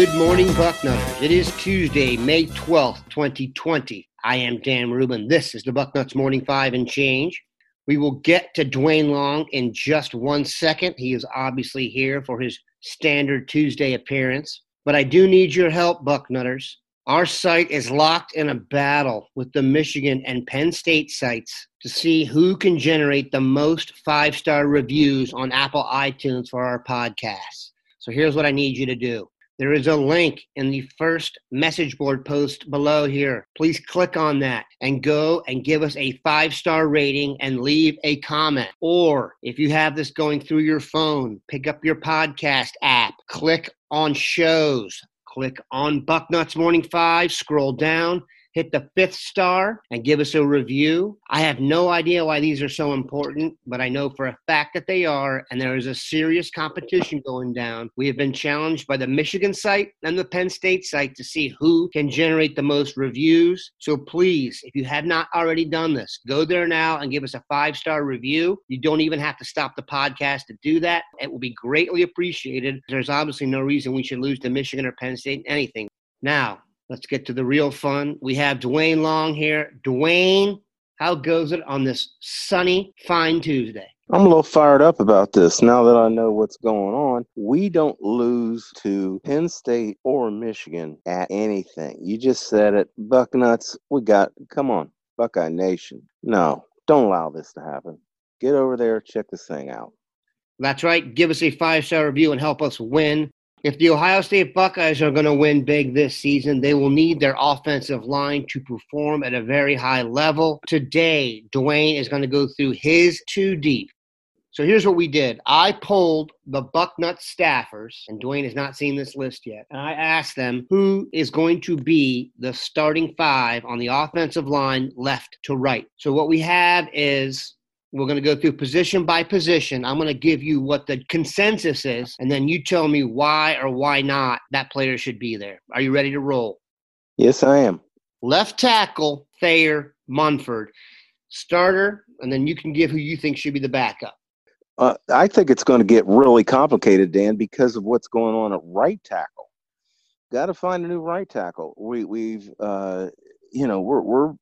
Good morning, Bucknutters. It is Tuesday, May 12th, 2020. I am Dan Rubin. This is the Bucknuts Morning Five and Change. We will get to Dwayne Long in just one second. He is obviously here for his standard Tuesday appearance. But I do need your help, Bucknutters. Our site is locked in a battle with the Michigan and Penn State sites to see who can generate the most five star reviews on Apple iTunes for our podcast. So here's what I need you to do. There is a link in the first message board post below here. Please click on that and go and give us a five star rating and leave a comment. Or if you have this going through your phone, pick up your podcast app, click on shows, click on Bucknuts Morning Five, scroll down, hit the fifth star and give us a review. I have no idea why these are so important, but I know for a fact that they are, and there is a serious competition going down. We have been challenged by the Michigan site and the Penn State site to see who can generate the most reviews. So please, if you have not already done this, go there now and give us a five star review. You don't even have to stop the podcast to do that. It will be greatly appreciated. There's obviously no reason we should lose to Michigan or Penn State anything. Now, Let's get to the real fun. We have Dwayne Long here. Dwayne, how goes it on this sunny, fine Tuesday? I'm a little fired up about this now that I know what's going on. We don't lose to Penn State or Michigan at anything. You just said it. Bucknuts, we got, come on, Buckeye Nation. No, don't allow this to happen. Get over there, check this thing out. That's right. Give us a five star review and help us win. If the Ohio State Buckeyes are going to win big this season, they will need their offensive line to perform at a very high level. Today, Dwayne is going to go through his two deep. So here's what we did. I polled the Bucknut staffers, and Dwayne has not seen this list yet. And I asked them who is going to be the starting five on the offensive line left to right. So what we have is we're going to go through position by position. I'm going to give you what the consensus is, and then you tell me why or why not that player should be there. Are you ready to roll? Yes, I am. Left tackle, Thayer Munford. Starter, and then you can give who you think should be the backup. Uh, I think it's going to get really complicated, Dan, because of what's going on at right tackle. Got to find a new right tackle. We, we've, uh, you know, we're we're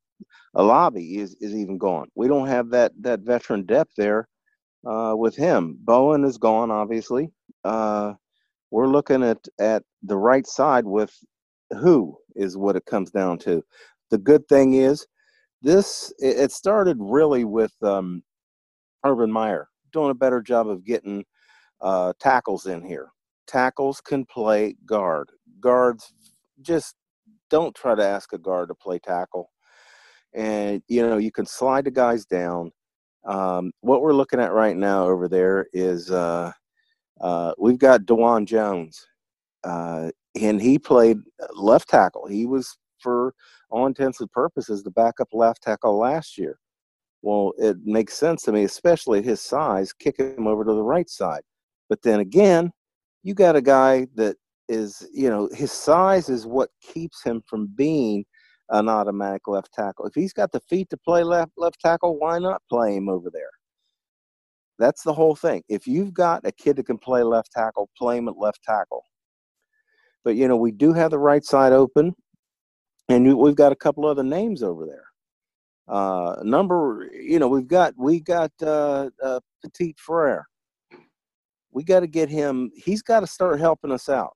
Alabi is is even gone. We don't have that that veteran depth there uh, with him. Bowen is gone, obviously. Uh, we're looking at at the right side with who is what it comes down to. The good thing is this it started really with um, Urban Meyer doing a better job of getting uh, tackles in here. Tackles can play guard. Guards just don't try to ask a guard to play tackle and you know you can slide the guys down. Um, what we're looking at right now over there is uh, uh, we've got Dawand Jones, uh, and he played left tackle. He was, for all intents and purposes, the backup left tackle last year. Well, it makes sense to me, especially his size, kick him over to the right side. But then again, you got a guy that is, you know, his size is what keeps him from being – an automatic left tackle. If he's got the feet to play left left tackle, why not play him over there? That's the whole thing. If you've got a kid that can play left tackle, play him at left tackle. But you know, we do have the right side open, and we've got a couple other names over there. Uh, number, you know, we've got we got uh, uh, Petit Frere. We got to get him. He's got to start helping us out.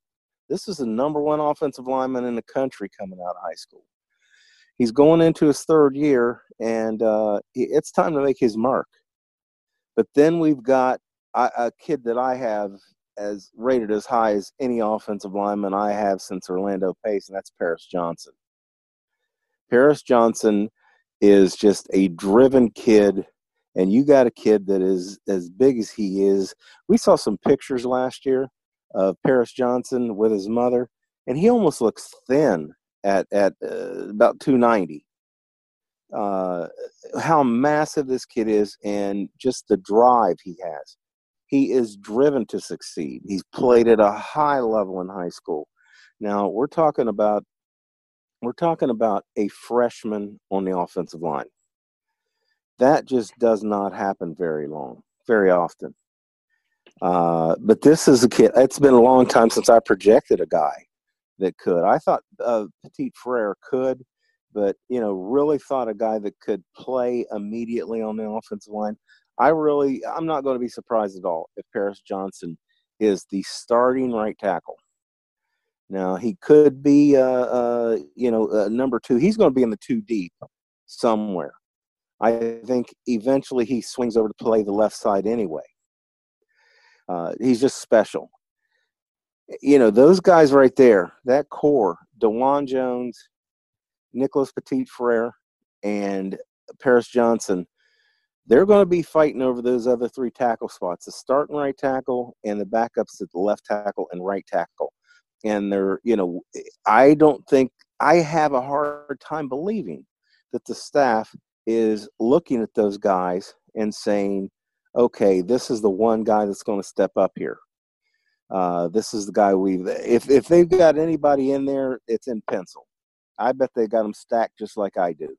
This is the number one offensive lineman in the country coming out of high school he's going into his third year, and uh, it's time to make his mark. But then we've got a, a kid that I have as rated as high as any offensive lineman I have since Orlando Pace, and that's Paris Johnson. Paris Johnson is just a driven kid, and you got a kid that is as big as he is. We saw some pictures last year of Paris Johnson with his mother, and he almost looks thin at at uh, about 290. Uh, how massive this kid is, and just the drive he has. He is driven to succeed. He's played at a high level in high school. Now we're talking about we're talking about a freshman on the offensive line. That just does not happen very long, very often. Uh, but this is a kid. It's been a long time since I projected a guy that could. I thought uh, Petit Frere could, but you know, really thought a guy that could play immediately on the offensive line. I really, I'm not going to be surprised at all if Paris Johnson is the starting right tackle. Now he could be, uh, uh, you know, uh, number two. He's going to be in the two deep somewhere. I think eventually he swings over to play the left side anyway. Uh, he's just special. You know, those guys right there, that core, Dawand Jones, Nicholas Petit Frere, and Paris Johnson, they're going to be fighting over those other three tackle spots the starting right tackle and the backups at the left tackle and right tackle. And they're, you know, I don't think, I have a hard time believing that the staff is looking at those guys and saying, okay, this is the one guy that's going to step up here. Uh, this is the guy we've. if if they've got anybody in there, it's in pencil. I bet they got them stacked just like I do.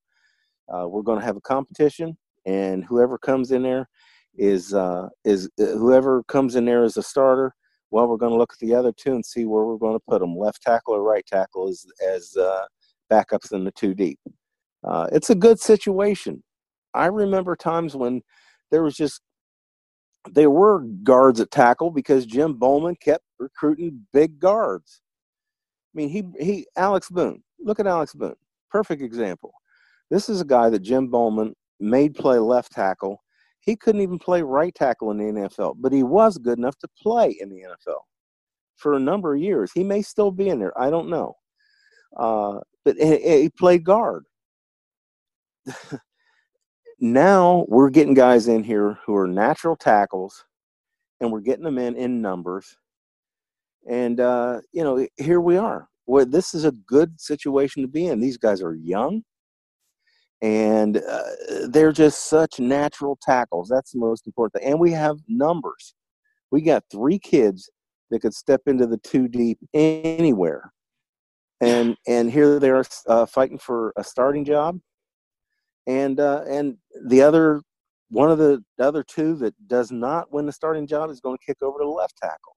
Uh, we're going to have a competition, and whoever comes in there is uh, is uh, whoever comes in there as a starter. Well, we're going to look at the other two and see where we're going to put them: left tackle or right tackle as as uh, backups in the two deep. Uh, it's a good situation. I remember times when there was just there were guards at tackle because Jim Bollman kept recruiting big guards. I mean, he he Alex Boone. Look at Alex Boone. Perfect example. This is a guy that Jim Bollman made play left tackle. He couldn't even play right tackle in the NFL, but he was good enough to play in the NFL for a number of years. He may still be in there. I don't know. Uh, but he, he played guard. now we're getting guys in here who are natural tackles and we're getting them in in numbers. And uh, you know here we are. Well this is a good situation to be in. These guys are young and uh, they're just such natural tackles. That's the most important thing. And we have numbers. We got three kids that could step into the two deep anywhere. And and here they are uh, fighting for a starting job and uh, and the other one of the other two that does not win the starting job is going to kick over to the left tackle.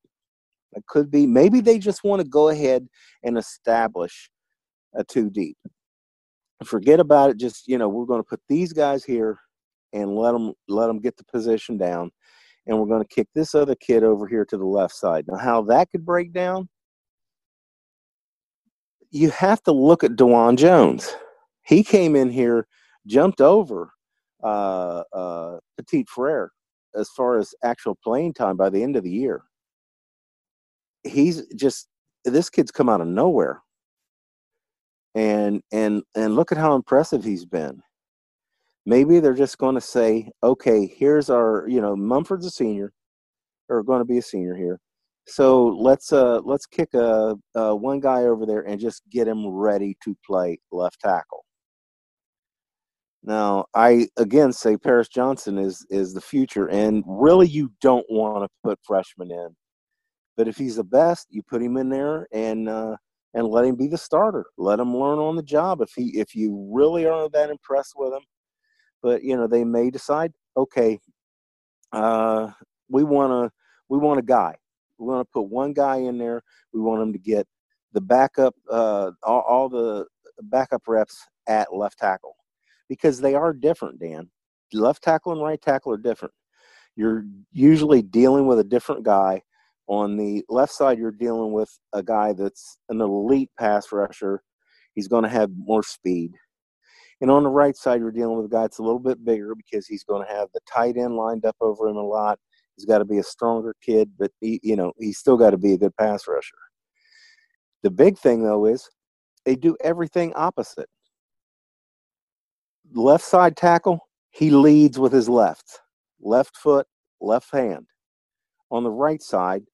It could be maybe they just want to go ahead and establish a two deep. Forget about it. Just you know, we're going to put these guys here and let them let them get the position down, and we're going to kick this other kid over here to the left side. Now, how that could break down, you have to look at Dawand Jones. He came in here jumped over uh, uh, Petit Frere as far as actual playing time by the end of the year. He's just this kid's come out of nowhere, and and and look at how impressive he's been. Maybe they're just going to say, okay, here's our you know Munford's a senior, or going to be a senior here. So let's uh let's kick a, a one guy over there and just get him ready to play left tackle now, I again say Paris Johnson is is the future, and really, you don't want to put freshmen in. But if he's the best, you put him in there and uh, and let him be the starter. Let him learn on the job. If he if you really aren't that impressed with him, but you know they may decide, okay, uh, we want to we want a guy. We want to put one guy in there. We want him to get the backup, uh, all, all the backup reps at left tackle because they are different, Dan. Left tackle and right tackle are different. You're usually dealing with a different guy. On the left side, you're dealing with a guy that's an elite pass rusher. He's going to have more speed. And on the right side, you're dealing with a guy that's a little bit bigger because he's going to have the tight end lined up over him a lot. He's got to be a stronger kid, but he, you know he's still got to be a good pass rusher. The big thing though is they do everything opposite left side tackle, he leads with his left, left foot, left hand. On the right side,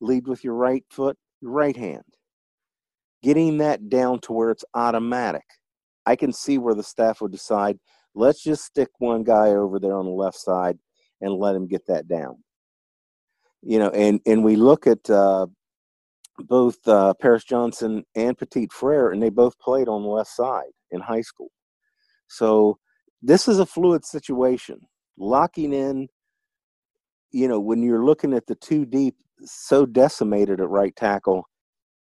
lead with your right foot, your right hand. getting that down to where it's automatic. I can see where the staff would decide, let's just stick one guy over there on the left side and let him get that down. You know, and and we look at uh, both uh, Paris Johnson and Petit Frere, and they both played on the left side in high school. So this is a fluid situation. Locking in, you know, when you're looking at the two deep, so decimated at right tackle,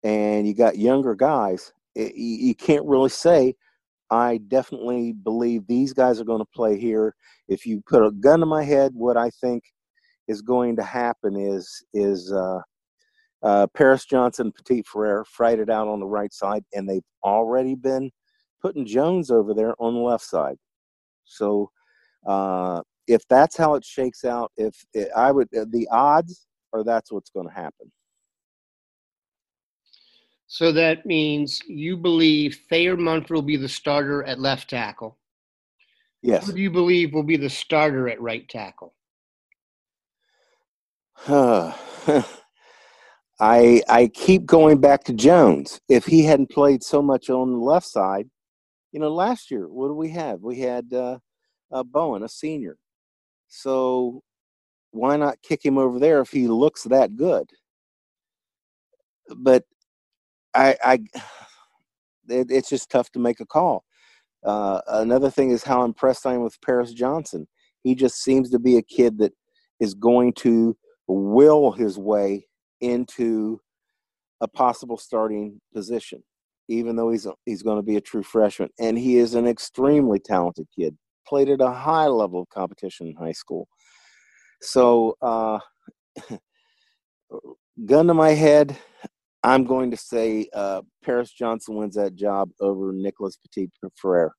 and you got younger guys, it, you, can't really say. I definitely believe these guys are going to play here. If you put a gun to my head, what I think is going to happen is is uh, uh, Paris Johnson, Petit Frere, fight it out on the right side, and they've already been putting Jones over there on the left side. So uh, if that's how it shakes out, if it, I would, uh, the odds are that's what's going to happen. So that means you believe Thayer Munford will be the starter at left tackle. Yes. Who do you believe will be the starter at right tackle? I I keep going back to Jones. If he hadn't played so much on the left side, you know, last year what do we have? We had uh, uh, Bowen, a senior. So why not kick him over there if he looks that good? But I, I it, it's just tough to make a call. Uh, another thing is how impressed I am with Paris Johnson. He just seems to be a kid that is going to will his way into a possible starting position, even though he's he's going to be a true freshman. And he is an extremely talented kid. Played at a high level of competition in high school. So, uh, gun to my head, I'm going to say uh, Paris Johnson wins that job over Nicholas Petit Frere.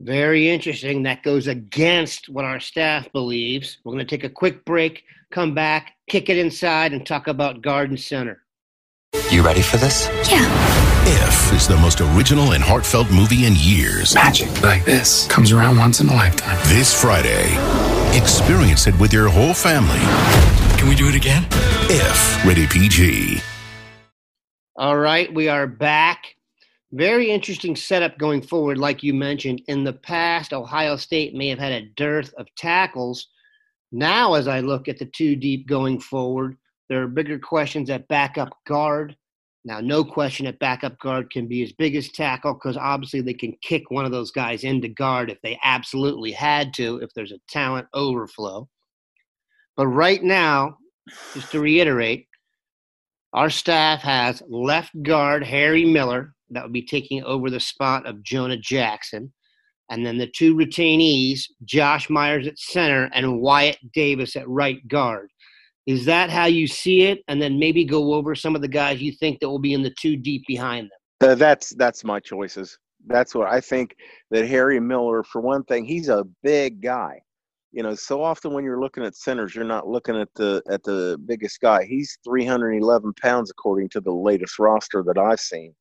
Very interesting. That goes against what our staff believes. We're going to take a quick break, come back, kick it inside, and talk about Garden Center. You ready for this? Yeah. If is the most original and heartfelt movie in years. Magic like this comes around once in a lifetime. This Friday, experience it with your whole family. Can we do it again? If rated PG. All right, we are back. Very interesting setup going forward, like you mentioned. In the past, Ohio State may have had a dearth of tackles. Now, as I look at the two deep going forward, there are bigger questions at backup guard. Now, no question at backup guard can be as big as tackle because obviously they can kick one of those guys into guard if they absolutely had to, if there's a talent overflow. But right now, just to reiterate, our staff has left guard Harry Miller, that would be taking over the spot of Jonah Jackson. And then the two retainees, Josh Myers at center and Wyatt Davis at right guard. Is that how you see it? And then maybe go over some of the guys you think that will be in the two deep behind them. Uh, that's that's my choices. That's what I think that Harry Miller, for one thing, he's a big guy. You know, so often when you're looking at centers, you're not looking at the at the biggest guy. He's 311 pounds according to the latest roster that I've seen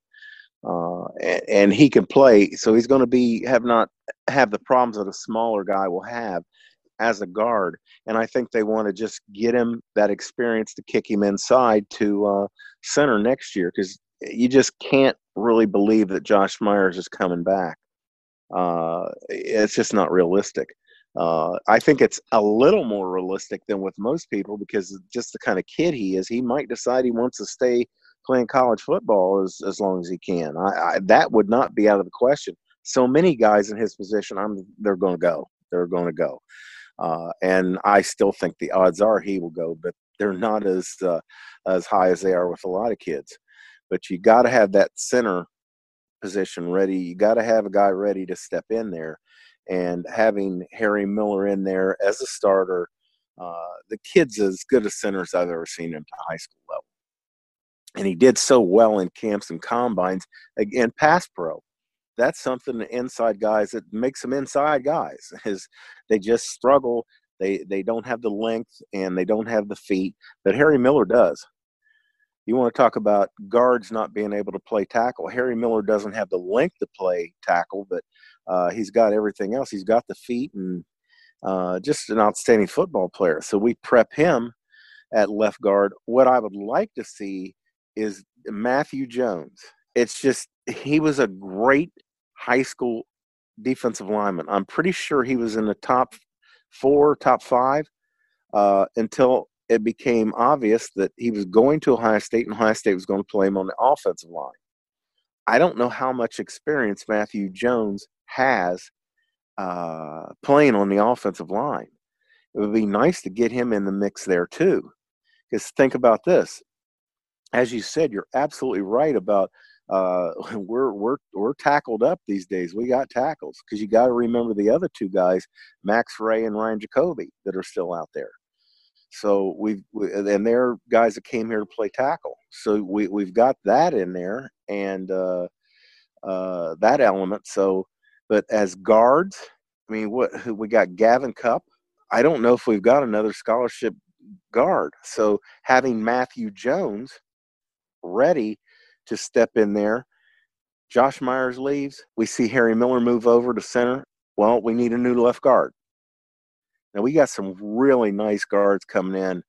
uh, and, and, he can play. So he's going to be have not have the problems that a smaller guy will have as a guard. And I think they want to just get him that experience to kick him inside to uh, center next year because you just can't really believe that Josh Myers is coming back. Uh, it's just not realistic. Uh, I think it's a little more realistic than with most people because just the kind of kid he is, he might decide he wants to stay playing college football as, as long as he can. I, I, that would not be out of the question. So many guys in his position, I'm they're going to go. They're going to go, uh, and I still think the odds are he will go, but they're not as uh, as high as they are with a lot of kids. But you got to have that center position ready. You got to have a guy ready to step in there, and having Harry Miller in there as a starter. Uh, the kid's as good a center as I've ever seen him to high school level and he did so well in camps and combines again pass pro that's something inside guys that makes them inside guys is they just struggle they they don't have the length and they don't have the feet that harry miller does. You want to talk about guards not being able to play tackle. Harry miller doesn't have the length to play tackle but uh, he's got everything else. He's got the feet and uh, just an outstanding football player. So we prep him at left guard. What i would like to see is Matthew Jones. It's just he was a great high school defensive lineman. I'm pretty sure he was in the top four, top five, uh, until it became obvious that he was going to Ohio State and Ohio State was going to play him on the offensive line. I don't know how much experience Matthew Jones has uh, playing on the offensive line. It would be nice to get him in the mix there too. Because think about this. As you said, you're absolutely right about uh, we're we're we're tackled up these days. We got tackles because you got to remember the other two guys, Max Wray and Ryan Jacoby, that are still out there. So we've we, and they're guys that came here to play tackle. So we we've got that in there and uh, uh, that element. So, but as guards, I mean, what we got Gavin Cupp. I don't know if we've got another scholarship guard. So having Matthew Jones ready to step in there. Josh Myers leaves. We see Harry Miller move over to center. Well, we need a new left guard. Now we got some really nice guards coming in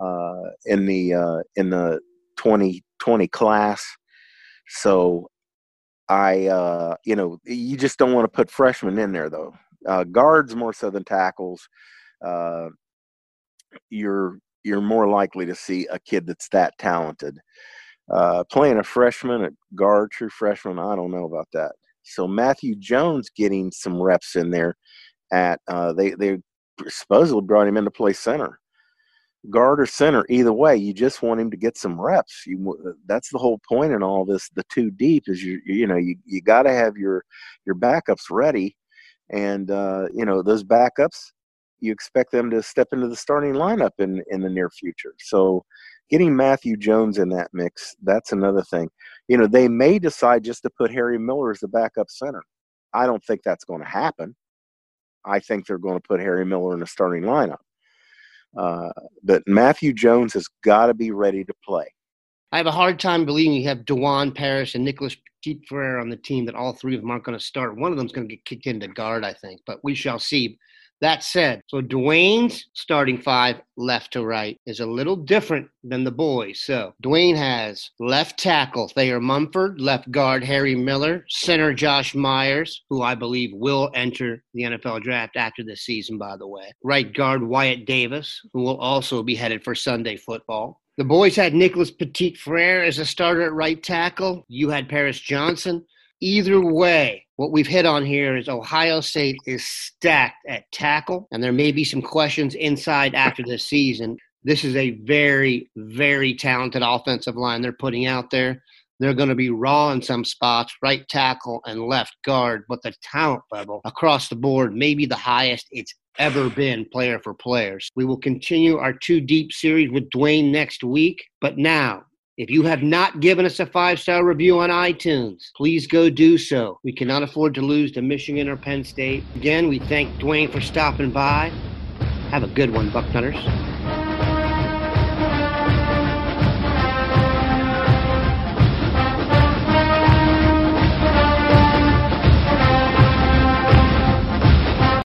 uh, in the uh, in the 2020 class. So I, uh, you know, you just don't want to put freshmen in there though. Uh, guards more so than tackles. Uh, you're you're more likely to see a kid that's that talented. Uh, playing a freshman at guard, true freshman, I don't know about that. So Matthew Jones getting some reps in there at uh, they they supposedly brought him in to play center, guard or center. Either way, you just want him to get some reps. You that's the whole point in all this. The two deep is you you know you you got to have your your backups ready, and uh, you know those backups you expect them to step into the starting lineup in in the near future. So getting Matthew Jones in that mix, that's another thing. You know, they may decide just to put Harry Miller as the backup center. I don't think that's going to happen. I think they're going to put Harry Miller in the starting lineup. Uh, but Matthew Jones has got to be ready to play. I have a hard time believing you have Dawand Paris and Nicholas Petit Frere on the team that all three of them aren't going to start. One of them's going to get kicked into guard, I think, but we shall see. That said, so Dwayne's starting five left to right is a little different than the boys. So Dwayne has left tackle Thayer Munford, left guard Harry Miller, center Josh Myers, who I believe will enter the NFL draft after this season, by the way. Right guard Wyatt Davis, who will also be headed for Sunday football. The boys had Nicholas Petit Frere as a starter at right tackle. You had Paris Johnson. Either way, what we've hit on here is Ohio State is stacked at tackle, and there may be some questions inside after this season. This is a very, very talented offensive line they're putting out there. They're going to be raw in some spots, right tackle and left guard, but the talent level across the board may be the highest it's ever been player for players. We will continue our two deep series with Dwayne next week, but now if you have not given us a five star review on iTunes, please go do so. We cannot afford to lose to Michigan or Penn State. Again, we thank Dwayne for stopping by. Have a good one, Bucknutters.